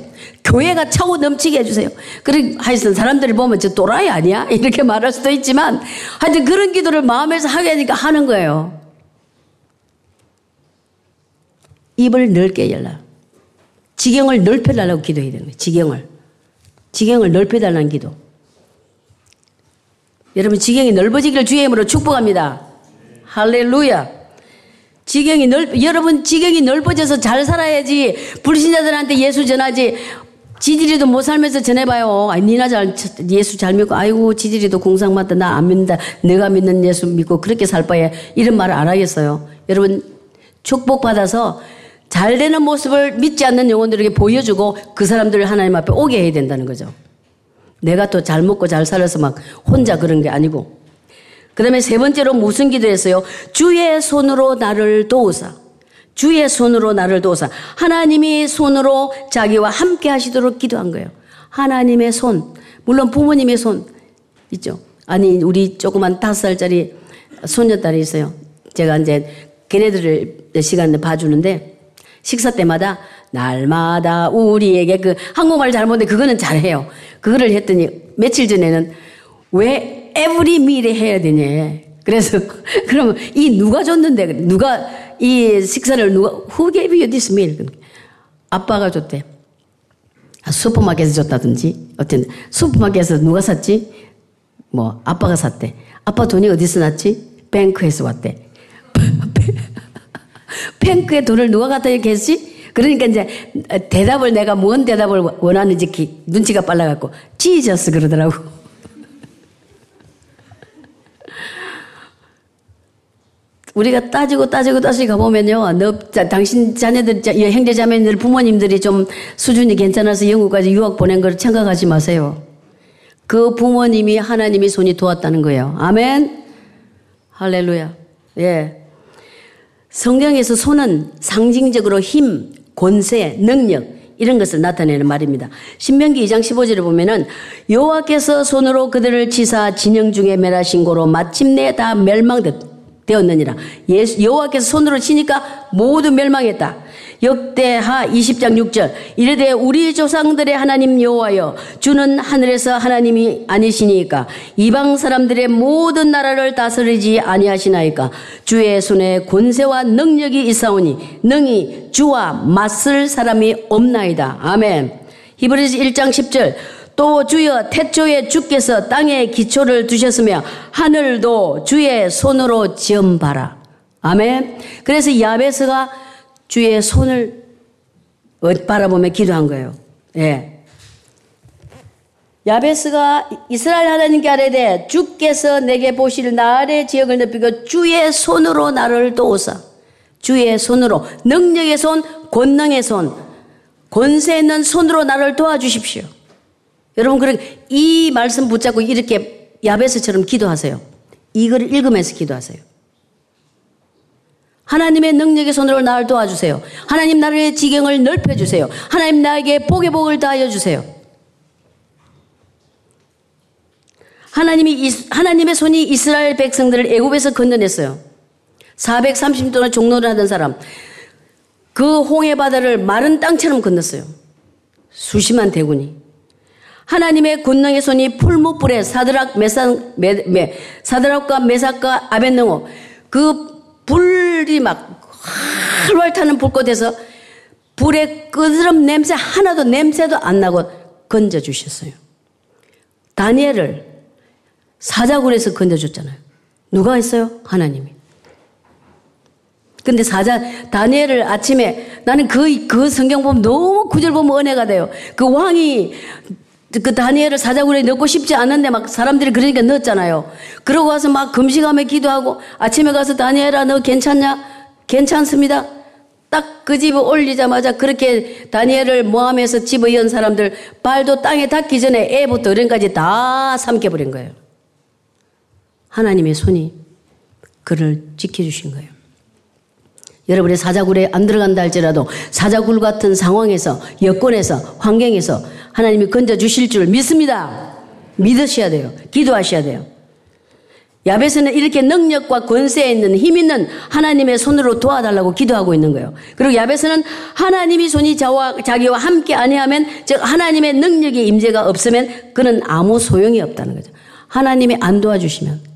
교회가 차고 넘치게 해주세요. 그래, 하여튼 사람들이 보면 저 또라이 아니야? (laughs) 이렇게 말할 수도 있지만, 하여튼 그런 기도를 마음에서 하게 하니까 하는 거예요. 입을 넓게 열라. 지경을 넓혀달라고 기도해야 되는 거예요. 지경을. 지경을 넓혀달라는 기도. 여러분 지경이 넓어지기를 주의 이름으로 축복합니다. 할렐루야. 지경이 넓 여러분 지경이 넓어져서 잘 살아야지 불신자들한테 예수 전하지 지지리도 못 살면서 전해봐요. 아니, 니나 잘, 예수 잘 믿고, 아이고, 지지리도 공상 맞다. 나 안 믿는다. 내가 믿는 예수 믿고, 그렇게 살 바에 이런 말을 안 하겠어요. 여러분, 축복받아서 잘 되는 모습을 믿지 않는 영혼들에게 보여주고, 그 사람들을 하나님 앞에 오게 해야 된다는 거죠. 내가 또 잘 먹고 잘 살아서 막 혼자 그런 게 아니고. 그 다음에 세 번째로 무슨 기도했어요? 주의 손으로 나를 도우사. 주의 손으로 나를 도우사. 하나님이 손으로 자기와 함께 하시도록 기도한 거예요. 하나님의 손. 물론 부모님의 손 있죠. 아니, 우리 조그만 다섯 살짜리 손녀딸이 있어요. 제가 이제 걔네들을 시간을 봐주는데 식사 때마다 날마다 우리에게 그 한국말 잘 못해 그거는 잘해요. 그거를 했더니 며칠 전에는 왜 에브리 미래 해야 되냐. 그래서 (laughs) 그러면 이 누가 줬는데 누가 이 식사를 누가 who gave you this meal? 아빠가 줬대. 아, 슈퍼마켓에서 줬다든지 어떤 슈퍼마켓에서 누가 샀지? 뭐 아빠가 샀대. 아빠 돈이 어디서 났지? 뱅크에서 왔대. (laughs) 뱅크에 돈을 누가 갖다 이렇게 했지? 그러니까 이제 대답을 내가 뭔 대답을 원하는지 눈치가 빨라갖고 찢었어 그러더라고. 우리가 따지고 따지고 따지고 가보면요. 너, 자, 당신 자녀들, 자, 형제 자매들, 부모님들이 좀 수준이 괜찮아서 영국까지 유학 보낸 걸 생각하지 마세요. 그 부모님이 하나님이 손이 도왔다는 거예요. 아멘? 할렐루야. 예. 성경에서 손은 상징적으로 힘, 권세, 능력, 이런 것을 나타내는 말입니다. 신명기 2장 15절에 보면은 여호와께서 손으로 그들을 치사 진영 중에 멸하신 고로 마침내 다 멸망 되었느니라. 예수 여호와께서 손으로 치니까 모두 멸망했다. 역대하 20장 6절. 이르되 우리 조상들의 하나님 여호와여 주는 하늘에서 하나님이 아니시니까. 이방 사람들의 모든 나라를 다스리지 아니하시나이까. 주의 손에 권세와 능력이 있사오니 능히 주와 맞설 사람이 없나이다. 아멘. 히브리서 1장 10절 또 주여 태초에 주께서 땅에 기초를 두셨으며 하늘도 주의 손으로 지음바라 아멘 그래서 야베스가 주의 손을 바라보며 기도한 거예요. 예. 야베스가 이스라엘 하나님께 아뢰되 주께서 내게 보실 나의 지역을 넓히고 주의 손으로 나를 도우사 주의 손으로 능력의 손, 권능의 손, 권세 있는 손으로 나를 도와주십시오. 여러분 그렇게 이 말씀 붙잡고 이렇게 야베스처럼 기도하세요. 이걸 읽으면서 기도하세요. 하나님의 능력의 손으로 나를 도와주세요. 하나님 나라의 지경을 넓혀주세요. 하나님 나에게 복의 복을 다하여 주세요. 하나님이 하나님의 손이 이스라엘 백성들을 애굽에서 건너냈어요. 430 동안 종로를 하던 사람 그 홍해 바다를 마른 땅처럼 건넜어요. 수십만 대군이 하나님의 권능의 손이 풀무불에 사드락 메산 메, 메 사드락과 메삭과 아벤능호 그 불이 막 활활 타는 불꽃에서 불의 끄드름 냄새 하나도 냄새도 안 나고 건져 주셨어요. 다니엘을 사자굴에서 건져 줬잖아요. 누가 했어요? 하나님이. 근데 사자, 다니엘을 아침에 나는 그, 그 성경 보면 너무 구절 보면 은혜가 돼요. 그 왕이 그 다니엘을 사자굴에 넣고 싶지 않은데 막 사람들이 그러니까 넣었잖아요. 그러고 와서 막 금식하며 기도하고 아침에 가서 다니엘아 너 괜찮냐? 괜찮습니다. 딱 그 집을 올리자마자 그렇게 다니엘을 모함해서 집어 이은 사람들 발도 땅에 닿기 전에 애부터 어른까지 다 삼켜버린 거예요. 하나님의 손이 그를 지켜주신 거예요. 여러분의 사자굴에 안 들어간다 할지라도 사자굴 같은 상황에서 여건에서 환경에서 하나님이 건져 주실 줄 믿습니다. 믿으셔야 돼요. 기도하셔야 돼요. 야베스는 이렇게 능력과 권세 있는 힘 있는 하나님의 손으로 도와달라고 기도하고 있는 거예요. 그리고 야베스는 하나님이 손이 자와, 자기와 함께 아니하면 즉 하나님의 능력의 임재가 없으면 그는 아무 소용이 없다는 거죠. 하나님이 안 도와주시면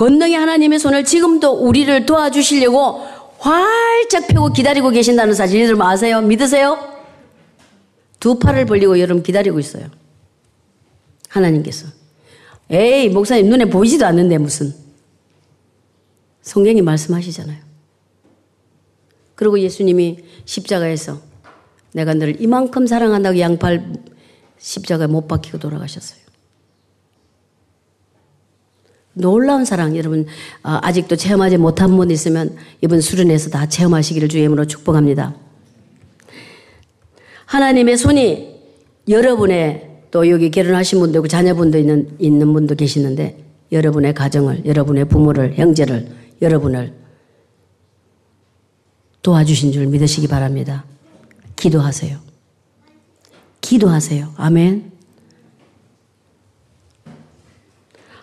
권능의 하나님의 손을 지금도 우리를 도와주시려고 활짝 펴고 기다리고 계신다는 사실 여러분 아세요? 믿으세요? 두 팔을 벌리고 여러분 기다리고 있어요. 하나님께서. 에이, 목사님 눈에 보이지도 않는데 무슨. 성경이 말씀하시잖아요. 그리고 예수님이 십자가에서 내가 너를 이만큼 사랑한다고 양팔 십자가에 못 박히고 돌아가셨어요. 놀라운 사랑 여러분 어, 아직도 체험하지 못한 분 있으면 이번 수련회에서 다 체험하시기를 주의 이름으로 축복합니다. 하나님의 손이 여러분의 또 여기 결혼하신 분도 있고 자녀분도 있는, 있는 분도 계시는데 여러분의 가정을 여러분의 부모를 형제를 여러분을 도와주신 줄 믿으시기 바랍니다. 기도하세요. 기도하세요. 아멘.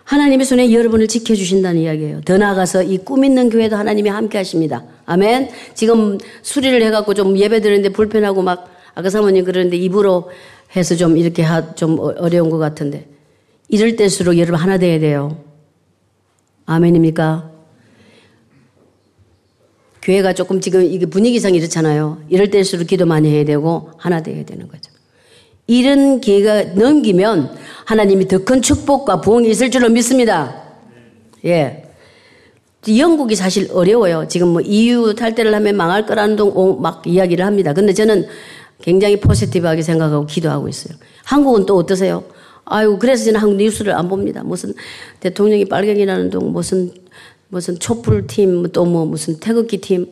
하나님의 손에 여러분을 지켜주신다는 이야기예요. 더 나아가서 이 꿈 있는 교회도 하나님이 함께 하십니다. 아멘. 지금 수리를 해갖고 좀 예배 드리는데 불편하고 막 아까 사모님 그러는데 입으로 해서 좀 이렇게 하, 좀 어, 어려운 것 같은데 이럴 때일수록 여러분 하나 돼야 돼요. 아멘입니까? 교회가 조금 지금 이게 분위기상 이렇잖아요. 이럴 때일수록 기도 많이 해야 되고 하나 돼야 되는 거죠. 이런 기회가 넘기면 하나님이 더 큰 축복과 부흥이 있을 줄로 믿습니다. 예. 영국이 사실 어려워요. 지금 뭐 EU 탈퇴를 하면 망할 거라는 막 이야기를 합니다. 근데 저는 굉장히 포지티브하게 생각하고 기도하고 있어요. 한국은 또 어떠세요? 아유, 그래서 저는 한국 뉴스를 안 봅니다. 무슨 대통령이 빨갱이라는 둥, 무슨, 무슨 촛불팀, 또 뭐 무슨 태극기 팀.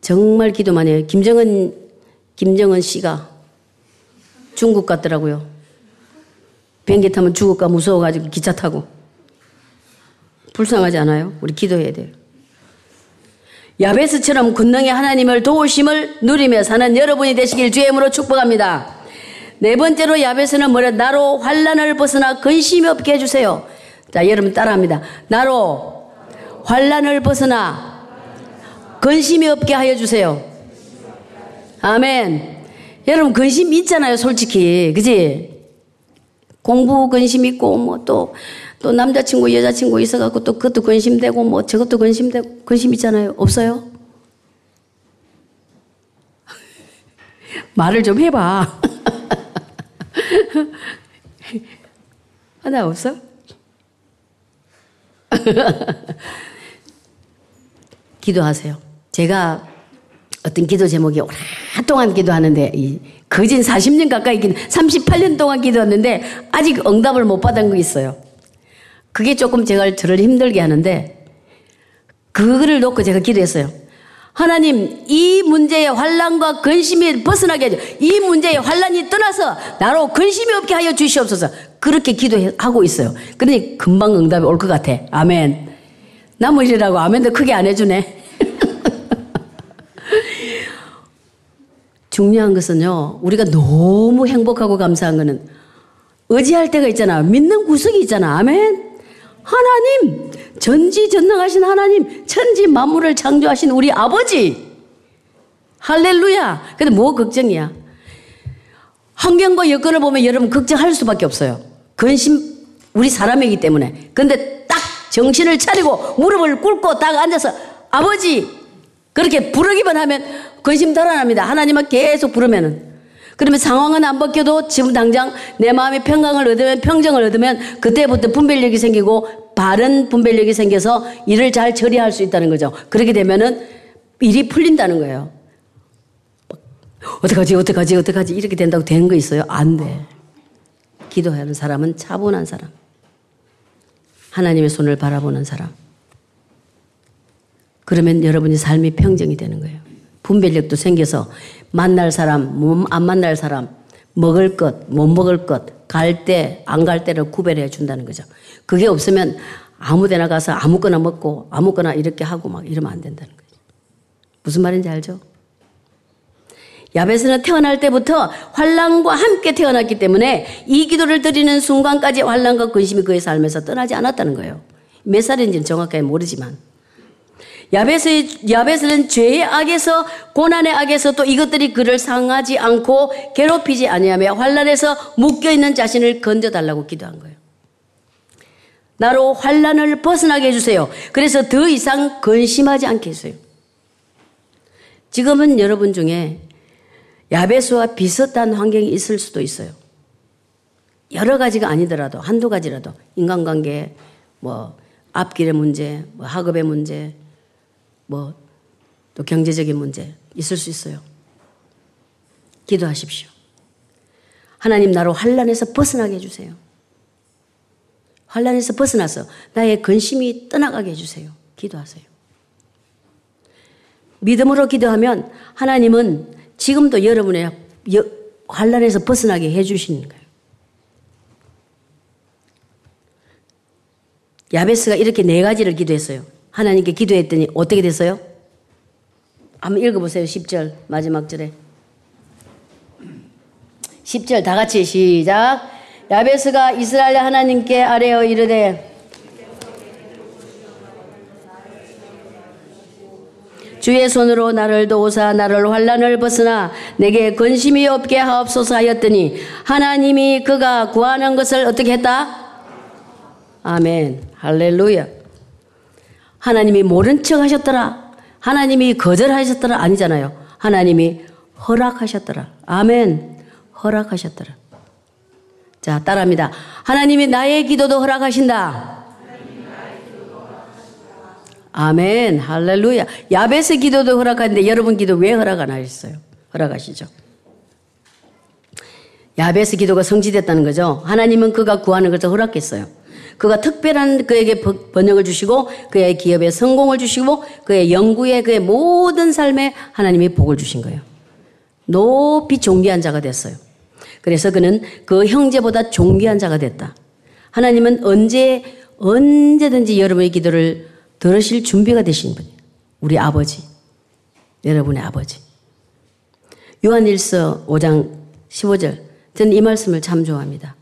정말 기도 많이 해요. 김정은, 김정은 씨가 중국 갔더라고요. 비행기 타면 죽을까 무서워가지고 기차 타고. 불쌍하지 않아요? 우리 기도해야 돼요. 야베스처럼 군능의 하나님을 도우심을 누리며 사는 여러분이 되시길 주의 이름으로 축복합니다. 네 번째로 야베스는 뭐래? 나로 환란을 벗어나 근심이 없게 해주세요. 자, 여러분 따라합니다. 나로 환란을 벗어나 근심이 없게 하여 주세요. 아멘. 여러분 근심 있잖아요, 솔직히. 그지? 공부 근심 있고 뭐 또 또 남자친구, 여자친구 있어갖고 또 그것도 근심되고 뭐 저것도 근심되고 근심 있잖아요. 없어요? (laughs) 말을 좀 해봐. (laughs) 하나 없어? (laughs) 기도하세요. 제가 어떤 기도 제목이 오랫동안 기도하는데 이 거진 40년 가까이 기 38년 동안 기도했는데 아직 응답을 못 받은 거 있어요. 그게 조금 제가 저를 힘들게 하는데 그거를 놓고 제가 기도했어요. 하나님 이 문제의 환란과 근심이 벗어나게 해줘. 이 문제의 환란이 떠나서 나로 근심이 없게 하여 주시옵소서. 그렇게 기도하고 있어요. 그러니 금방 응답이 올 것 같아. 아멘. 나무 일이라고 아멘도 크게 안 해주네. 중요한 것은요. 우리가 너무 행복하고 감사한 거는 의지할 때가 있잖아. 믿는 구석이 있잖아. 아멘. 하나님, 전지전능하신 하나님, 천지 만물을 창조하신 우리 아버지. 할렐루야. 근데 뭐 걱정이야? 환경과 여건을 보면 여러분 걱정할 수밖에 없어요. 근심, 우리 사람이기 때문에. 근데 딱 정신을 차리고 무릎을 꿇고 딱 앉아서 아버지, 그렇게 부르기만 하면 근심 달아납니다. 하나님은 계속 부르면은. 그러면 상황은 안 바뀌어도 지금 당장 내 마음의 평강을 얻으면 평정을 얻으면 그때부터 분별력이 생기고 바른 분별력이 생겨서 일을 잘 처리할 수 있다는 거죠. 그렇게 되면은 일이 풀린다는 거예요. 어떡하지, 어떡하지, 어떡하지 이렇게 된다고 되는 거 있어요? 안 돼. 기도하는 사람은 차분한 사람. 하나님의 손을 바라보는 사람. 그러면 여러분의 삶이 평정이 되는 거예요. 분별력도 생겨서 만날 사람, 안 만날 사람, 먹을 것, 못 먹을 것, 갈 때, 안 갈 때를 구별해 준다는 거죠. 그게 없으면 아무 데나 가서 아무거나 먹고 아무거나 이렇게 하고 막 이러면 안 된다는 거죠. 무슨 말인지 알죠? 야베스는 태어날 때부터 환란과 함께 태어났기 때문에 이 기도를 드리는 순간까지 환란과 근심이 그의 삶에서 떠나지 않았다는 거예요. 몇 살인지는 정확하게 모르지만 야베스, 야베스는 죄의 악에서 고난의 악에서 또 이것들이 그를 상하지 않고 괴롭히지 아니하며 환란에서 묶여 있는 자신을 건져 달라고 기도한 거예요. 나로 환란을 벗어나게 해주세요. 그래서 더 이상 근심하지 않게 해주세요. 지금은 여러분 중에 야베스와 비슷한 환경이 있을 수도 있어요. 여러 가지가 아니더라도 한두 가지라도 인간관계, 뭐 앞길의 문제, 뭐 학업의 문제, 뭐 또 경제적인 문제 있을 수 있어요. 기도하십시오. 하나님 나로 환란에서 벗어나게 해주세요. 환란에서 벗어나서 나의 근심이 떠나가게 해주세요. 기도하세요. 믿음으로 기도하면 하나님은 지금도 여러분의 환란에서 벗어나게 해주시는 거예요. 야베스가 이렇게 네 가지를 기도했어요. 하나님께 기도했더니 어떻게 됐어요? 한번 읽어보세요. 10절 마지막 절에. 10절 다 같이 시작. 야베스가 이스라엘 하나님께 아뢰어 이르되 주의 손으로 나를 도우사 나를 환란을 벗으나 내게 근심이 없게 하옵소서 하였더니 하나님이 그가 구하는 것을 어떻게 했다? 아멘. 할렐루야. 하나님이 모른 척 하셨더라. 하나님이 거절하셨더라. 아니잖아요. 하나님이 허락하셨더라. 아멘. 허락하셨더라. 자, 따라합니다. 하나님이 나의 기도도 허락하신다. 아멘. 할렐루야. 야베스 기도도 허락하는데 여러분 기도 왜 허락 안 하셨어요? 허락하시죠. 야베스 기도가 성취됐다는 거죠. 하나님은 그가 구하는 것을 허락했어요. 그가 특별한 그에게 번역을 주시고 그의 기업에 성공을 주시고 그의 연구에 그의 모든 삶에 하나님이 복을 주신 거예요. 높이 존귀한 자가 됐어요. 그래서 그는 그 형제보다 존귀한 자가 됐다. 하나님은 언제 언제든지 여러분의 기도를 들으실 준비가 되신 분이에요. 우리 아버지. 여러분의 아버지. 요한일서 5장 15절. 저는 이 말씀을 참 좋아합니다.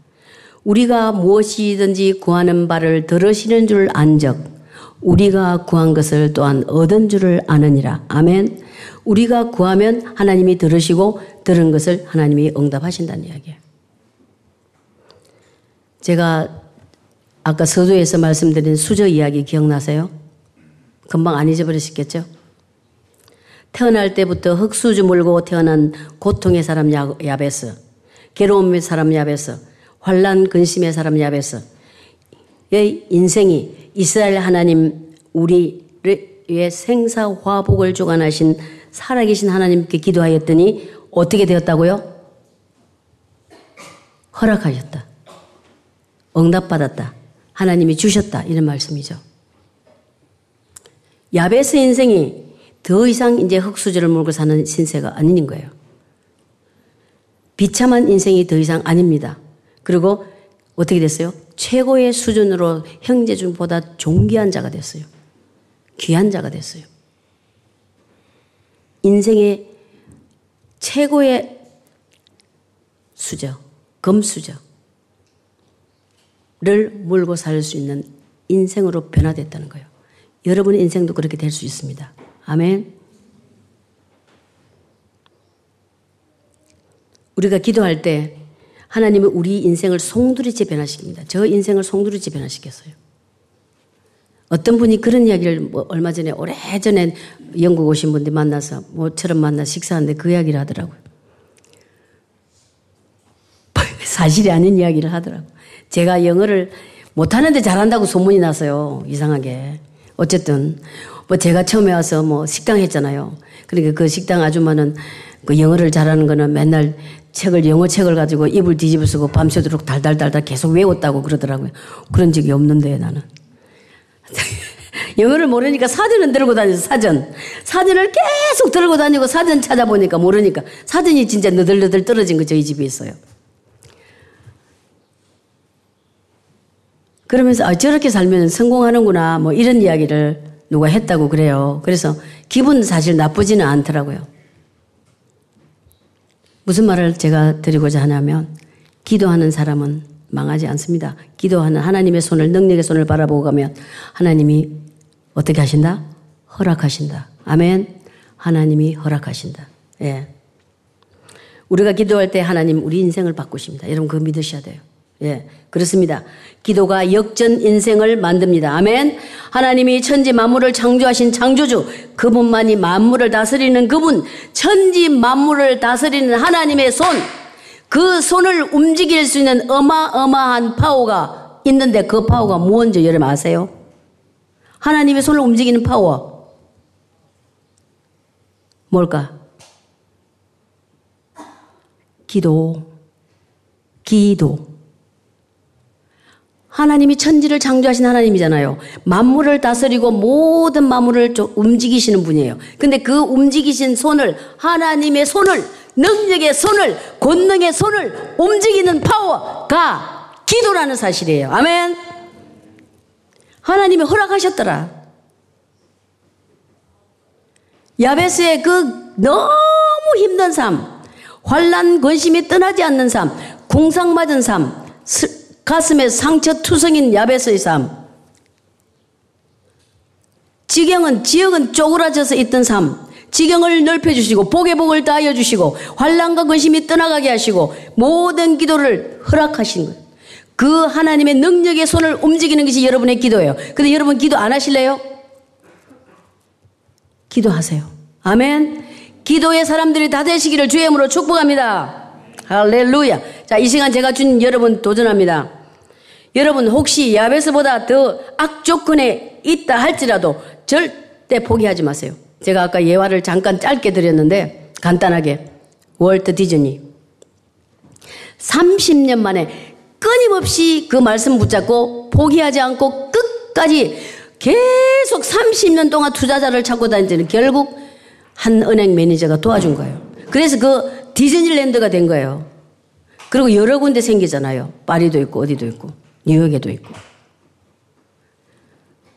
우리가 무엇이든지 구하는 바를 들으시는 줄 안적 우리가 구한 것을 또한 얻은 줄을 아느니라. 아멘. 우리가 구하면 하나님이 들으시고 들은 것을 하나님이 응답하신다는 이야기예요. 제가 아까 서두에서 말씀드린 수저 이야기 기억나세요? 금방 안 잊어버리셨겠죠? 태어날 때부터 흙수저 물고 태어난 고통의 사람 야베스, 괴로움의 사람 야베스, 환란 근심의 사람 야베스, 의 인생이 이스라엘 하나님 우리의 생사 화복을 주관하신 살아계신 하나님께 기도하였더니 어떻게 되었다고요? 허락하셨다. 응답받았다. 하나님이 주셨다. 이런 말씀이죠. 야베스 인생이 더 이상 이제 흙수저를 물고 사는 신세가 아닌 거예요. 비참한 인생이 더 이상 아닙니다. 그리고 어떻게 됐어요? 최고의 수준으로 형제중보다 존귀한 자가 됐어요. 귀한 자가 됐어요. 인생의 최고의 수저, 금수저를 물고 살 수 있는 인생으로 변화됐다는 거예요. 여러분의 인생도 그렇게 될 수 있습니다. 아멘. 우리가 기도할 때 하나님은 우리 인생을 송두리째 변화시킵니다. 저 인생을 송두리째 변화시켰어요. 어떤 분이 그런 이야기를 뭐 얼마 전에 오래전에 영국 오신 분들 만나서 뭐처럼 만나 식사하는데 그 이야기를 하더라고요. (laughs) 사실이 아닌 이야기를 하더라고요. 제가 영어를 못하는데 잘한다고 소문이 났어요. 이상하게. 어쨌든 뭐 제가 처음에 와서 뭐 식당 했잖아요. 그러니까 그 식당 아줌마는 그 영어를 잘하는 거는 맨날 책을 영어 책을 가지고 입을 뒤집어 쓰고 밤새도록 달달달달 계속 외웠다고 그러더라고요. 그런 적이 없는데 나는. (laughs) 영어를 모르니까 사전은 들고 다니서 사전. 사전을 계속 들고 다니고 사전 찾아보니까 모르니까 사전이 진짜 너덜너덜 떨어진 거 저희 집에 있어요. 그러면서 아, 저렇게 살면 성공하는구나 뭐 이런 이야기를 누가 했다고 그래요. 그래서 기분 사실 나쁘지는 않더라고요. 무슨 말을 제가 드리고자 하냐면 기도하는 사람은 망하지 않습니다. 기도하는 하나님의 손을 능력의 손을 바라보고 가면 하나님이 어떻게 하신다? 허락하신다. 아멘. 하나님이 허락하신다. 예. 우리가 기도할 때 하나님 우리 인생을 바꾸십니다. 여러분 그거 믿으셔야 돼요. 예. 그렇습니다. 기도가 역전 인생을 만듭니다. 아멘. 하나님이 천지 만물을 창조하신 창조주, 그분만이 만물을 다스리는 그분, 천지 만물을 다스리는 하나님의 손, 그 손을 움직일 수 있는 어마어마한 파워가 있는데 그 파워가 무언지 여러분 아세요? 하나님의 손을 움직이는 파워. 뭘까? 기도. 기도. 하나님이 천지를 창조하신 하나님이잖아요. 만물을 다스리고 모든 만물을 움직이시는 분이에요. 근데 그 움직이신 손을 하나님의 손을 능력의 손을 권능의 손을 움직이는 파워가 기도라는 사실이에요. 아멘. 하나님이 허락하셨더라. 야베스의 그 너무 힘든 삶, 환란 근심이 떠나지 않는 삶, 궁상 맞은 삶, 가슴에 상처 투성인 야베스의 삶. 지경은 지역은 쪼그라져서 있던 삶. 지경을 넓혀주시고 복의 복을 다하여 주시고 환란과 근심이 떠나가게 하시고 모든 기도를 허락하신 것. 그 하나님의 능력의 손을 움직이는 것이 여러분의 기도예요. 근데 여러분 기도 안 하실래요? 기도하세요. 아멘. 기도의 사람들이 다 되시기를 주의 이름으로 축복합니다. 할렐루야. 자, 이 시간 제가 준 여러분 도전합니다. 여러분 혹시 야베스보다 더 악조건에 있다 할지라도 절대 포기하지 마세요. 제가 아까 예화를 잠깐 짧게 드렸는데 간단하게 월트 디즈니 30년 만에 끊임없이 그 말씀 붙잡고 포기하지 않고 끝까지 계속 30년 동안 투자자를 찾고 다니는 결국 한 은행 매니저가 도와준 거예요. 그래서 그 디즈니랜드가 된 거예요. 그리고 여러 군데 생기잖아요. 파리도 있고 어디도 있고 뉴욕에도 있고.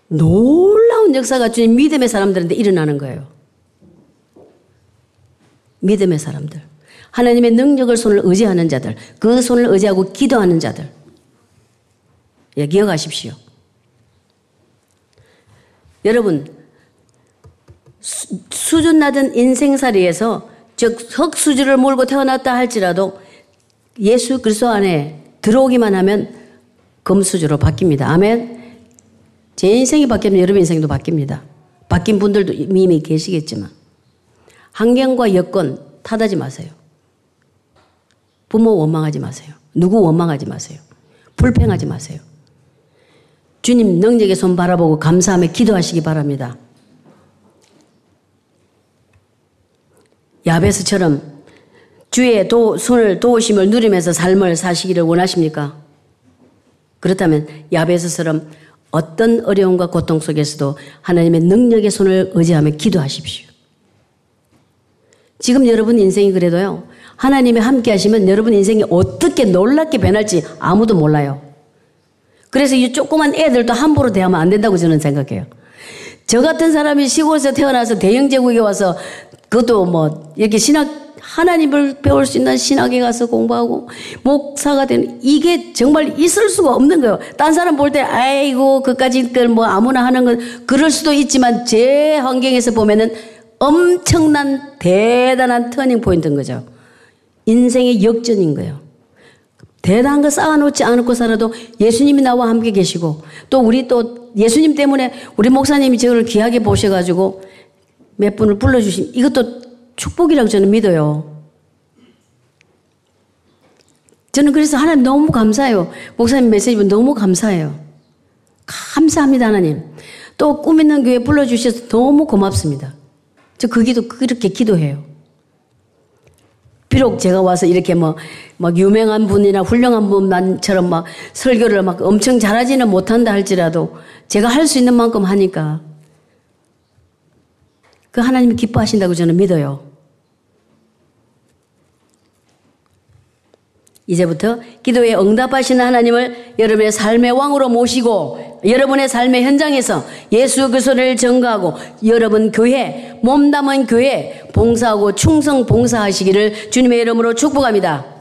놀라운 역사가 주님 믿음의 사람들한테 일어나는 거예요. 믿음의 사람들. 하나님의 능력을 손을 의지하는 자들. 그 손을 의지하고 기도하는 자들. 예, 기억하십시오. 여러분, 수, 수준 낮은 인생살이에서 즉 흙수지를 몰고 태어났다 할지라도 예수 그리스도 안에 들어오기만 하면 금수저로 바뀝니다. 아멘. 제 인생이 바뀌면 여러분 인생도 바뀝니다. 바뀐 분들도 이미 계시겠지만 환경과 여건 탓하지 마세요. 부모 원망하지 마세요. 누구 원망하지 마세요. 불평하지 마세요. 주님 능력의 손 바라보고 감사하며 기도하시기 바랍니다. 야베스처럼 주의 도, 손을 도우심을 누리면서 삶을 사시기를 원하십니까? 그렇다면 야베스처럼 어떤 어려움과 고통 속에서도 하나님의 능력의 손을 의지하며 기도하십시오. 지금 여러분 인생이 그래도요, 하나님이 함께 하시면 여러분 인생이 어떻게 놀랍게 변할지 아무도 몰라요. 그래서 이 조그만 애들도 함부로 대하면 안 된다고 저는 생각해요. 저 같은 사람이 시골에서 태어나서 대형 제국에 와서 그것도 뭐 이렇게 신학 하나님을 배울 수 있는 신학에 가서 공부하고 목사가 되는 이게 정말 있을 수가 없는 거예요. 딴 사람 볼 때 아이고 그까지 뭐 아무나 하는 건 그럴 수도 있지만 제 환경에서 보면은 엄청난 대단한 터닝 포인트인 거죠. 인생의 역전인 거예요. 대단한 거 쌓아놓지 않고 살아도 예수님이 나와 함께 계시고 또 우리 또 예수님 때문에 우리 목사님이 저를 귀하게 보셔가지고 몇 분을 불러주신 이것도 축복이라고 저는 믿어요. 저는 그래서 하나님 너무 감사해요. 목사님 메시지 너무 감사해요. 감사합니다, 하나님. 또 꿈 있는 교회 불러주셔서 너무 고맙습니다. 저그 기도 그렇게 기도해요. 비록 제가 와서 이렇게 뭐, 막 유명한 분이나 훌륭한 분만처럼 막 설교를 막 엄청 잘하지는 못한다 할지라도 제가 할 수 있는 만큼 하니까 그 하나님이 기뻐하신다고 저는 믿어요. 이제부터 기도에 응답하시는 하나님을 여러분의 삶의 왕으로 모시고 여러분의 삶의 현장에서 예수 그리스도를 전가하고 여러분 교회 몸 담은 교회 봉사하고 충성 봉사하시기를 주님의 이름으로 축복합니다.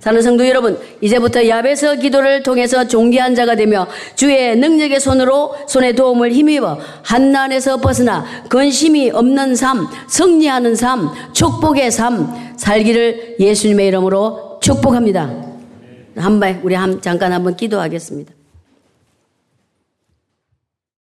사는 성도 여러분, 이제부터 야베서 기도를 통해서 종기한 자가 되며 주의 능력의 손으로 손의 도움을 힘입어 한난에서 벗어나 근심이 없는 삶, 승리하는 삶, 축복의 삶 살기를 예수님의 이름으로 축복합니다. 한 발 우리 한 잠깐 한번 기도하겠습니다.